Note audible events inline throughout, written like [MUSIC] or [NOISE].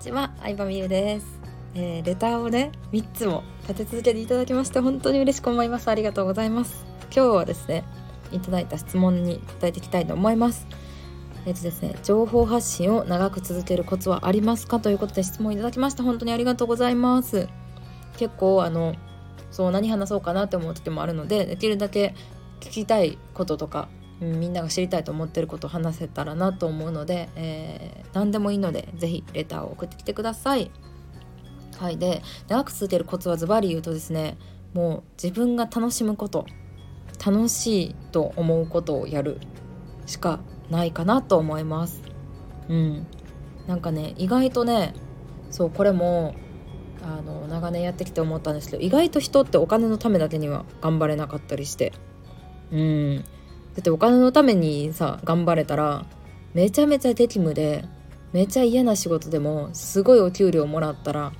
ちは、相葉美優です、えー、レターをね、3つも立て続けていただきまして本当に嬉しく思います。ありがとうございます。今日はですね、いただいた質問に答えていきたいと思います。えっ、とですね、情報発信を長く続けるコツはありますかということで質問いただきまして本当にありがとうございます。結構あのそう何話そうかなって思う時もあるのでできるだけ聞きたいこととかみんなが知りたいと思ってることを話せたらなと思うので、えー、何でもいいので是非レターを送ってきてください。はい、で長く続けるコツはズバリ言うとですねもう自分が楽しむこと楽しいと思うことをやるしかないかなと思います。うん、なんかね意外とねそうこれもあの長年やってきて思ったんですけど意外と人ってお金のためだけには頑張れなかったりしてうんだってお金のためにさ頑張れたらめちゃめちゃ激務でめちゃ嫌な仕事でもすごいお給料もらったら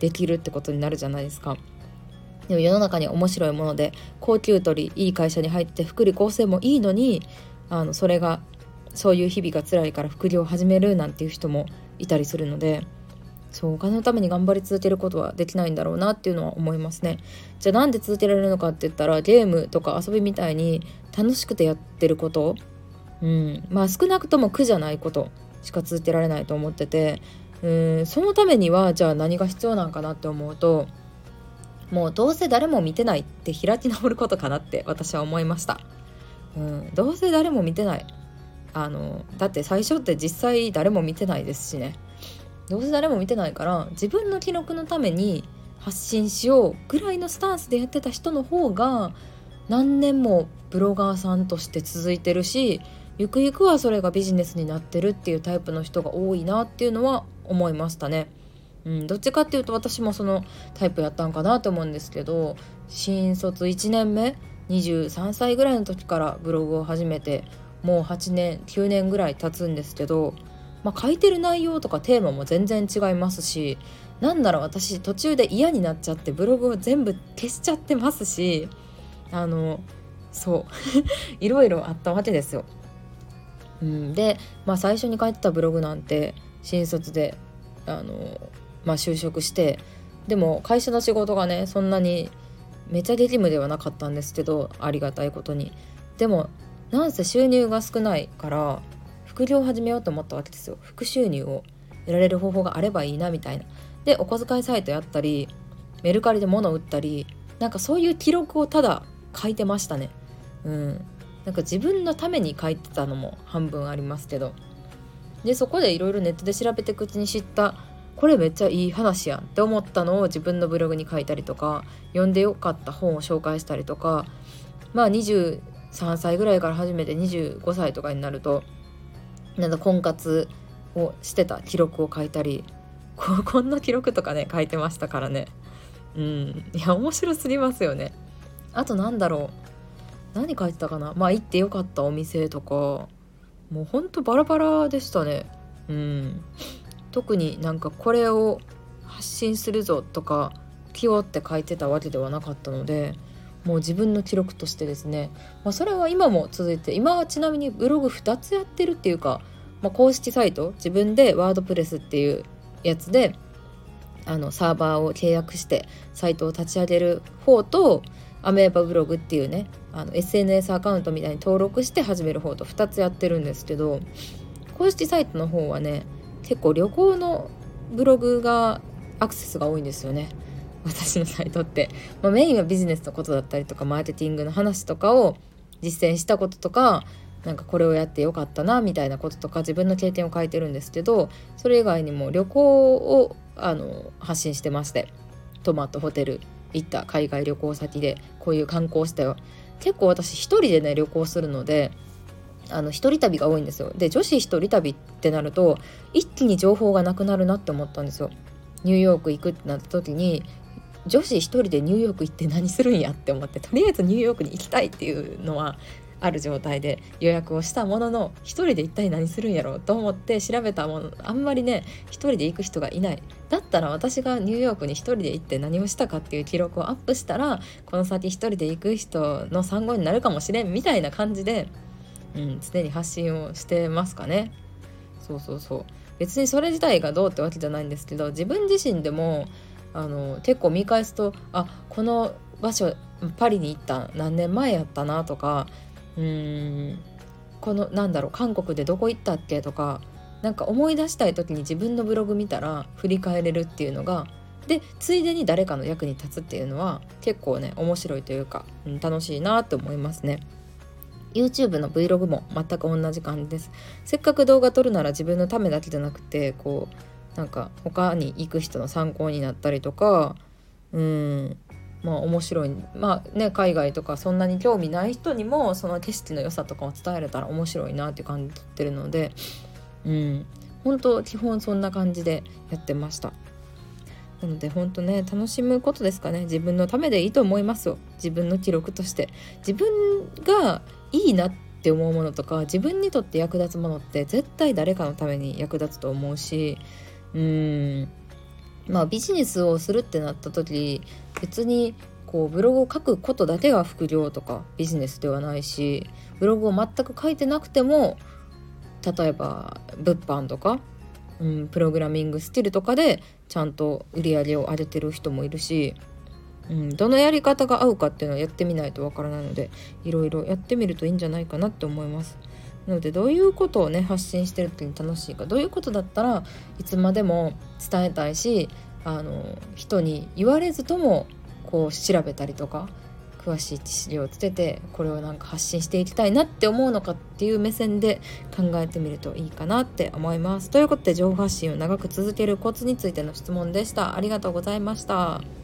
できるってことになるじゃないですか。でも世の中に面白いもので高給取りいい会社に入って福利厚生もいいのにあのそれがそういう日々が辛いから副業を始めるなんていう人もいたりするのでそうお金のために頑張り続けることはできないんだろうなっていうのは思いますね。じゃあなんで続けられるのかって言ったらゲームとか遊びみたいに楽しくてやってること。うん。まあ少なくとも苦じゃないことしか続けられないと思ってて。うん。そのためにはじゃあ何が必要なんかなって思うともうどうせ誰も見てないって開き直ることかなって私は思いました。うん、どうせ誰も見てない。あのだって最初って実際誰も見てないですしね。どうせ誰も見てないから自分の記録のために発信しようぐらいのスタンスでやってた人の方が何年もブロガーさんとして続いてるしゆくゆくはそれがビジネスになってるっていうタイプの人が多いなっていうのは思いましたね。うん、どっちかっていうと私もそのタイプやったんかなと思うんですけど新卒1年目23歳ぐらいの時からブログを始めてもう8年9年ぐらい経つんですけどまあ、書いてる内容とかテーマも全然違いますしなんだろう私途中で嫌になっちゃってブログを全部消しちゃってますしあのそう [LAUGHS] いろいろあったわけですよ。うん、で、まあ、最初に書いてたブログなんて新卒であの、まあ、就職してでも会社の仕事がねそんなにめちゃ激務ではなかったんですけどありがたいことに。でもなんせ収入が少ないから副業を始めようと思ったわけですよ。副収入を得られる方法があればいいなみたいな。でお小遣いサイトやったりメルカリで物を売ったりなんかそういう記録をただ書いてましたね。うん。なんか自分のために書いてたのも半分ありますけど。でそこでいろいろネットで調べて口に知ったこれめっちゃいい話やんって思ったのを自分のブログに書いたりとか読んでよかった本を紹介したりとかまあ23歳ぐらいから始めて25歳とかになるとなんか婚活をしてた記録を書いたりこ [LAUGHS] こんな記録とかね書いてましたからね。うん。いや面白すぎますよね。あとなんだろう。何書いてたかな。まあ行ってよかったお店とか。もうほんとバラバラでしたね。うん。特になんかこれを発信するぞとか気をって書いてたわけではなかったのでもう自分の記録としてですね、まあ、それは今も続いて今はちなみにブログ2つやってるっていうか、まあ、公式サイト自分でワードプレスっていうやつであのサーバーを契約してサイトを立ち上げる方とアメーバブログっていうねあの SNS アカウントみたいに登録して始める方と2つやってるんですけど公式サイトの方はね結構旅行のブログがアクセスが多いんですよね。[LAUGHS] 私のサイトって、まあ、メインはビジネスのことだったりとかマーケティングの話とかを実践したこととかなんかこれをやってよかったなみたいなこととか自分の経験を書いてるんですけどそれ以外にも旅行をあの発信してましてトマトホテル行った海外旅行先でこういう観光したよ結構私一人でね旅行するのであの一人旅が多いんですよ。で女子一人旅ってなると一気に情報がなくなるなって思ったんですよ。ニューヨーク行くってなった時に女子一人でニューヨーク行って何するんやって思ってとりあえずニューヨークに行きたいっていうのはある状態で予約をしたものの一人で一体何するんやろうと思って調べたものあんまりね一人で行く人がいない。だったら私がニューヨークに一人で行って何をしたかっていう記録をアップしたらこの先一人で行く人の参考になるかもしれんみたいな感じで、うん、常に発信をしてますかね。そうそうそう。別にそれ自体がどうってわけじゃないんですけど自分自身でもあの結構見返すとあこの場所パリに行った何年前やったなとかうーんこのなんだろう韓国でどこ行ったっけとかなんか思い出したい時に自分のブログ見たら振り返れるっていうのがでついでに誰かの役に立つっていうのは結構ね面白いというか、うん、楽しいなって思いますね。YouTube の Vlog も全く同じ感じです。せっかく動画撮るなら自分のためだけじゃなくてこうなんか他に行く人の参考になったりとかうんまあ面白いまあね海外とかそんなに興味ない人にもその景色の良さとかを伝えれたら面白いなって感じてるのでうん本当基本そんな感じでやってましたなので本当ね楽しむことですかね。自分のためでいいと思いますよ。自分の記録として。自分がいいなって思うものとか自分にとって役立つものって絶対誰かのために役立つと思うしうん。まあビジネスをするってなった時別にこうブログを書くことだけが副業とかビジネスではないしブログを全く書いてなくても例えば物販とか、うん、プログラミングスキルとかでちゃんと売り上げを上げてる人もいるし、うん、どのやり方が合うかっていうのはやってみないとわからないのでいろいろやってみるといいんじゃないかなって思います。なのでどういうことをね発信してる時に楽しいかどういうことだったらいつまでも伝えたいしあの人に言われずともこう調べたりとか詳しい知識をつけてこれをなんか発信していきたいなって思うのかっていう目線で考えてみるといいかなって思います。ということで情報発信を長く続けるコツについての質問でした。ありがとうございました。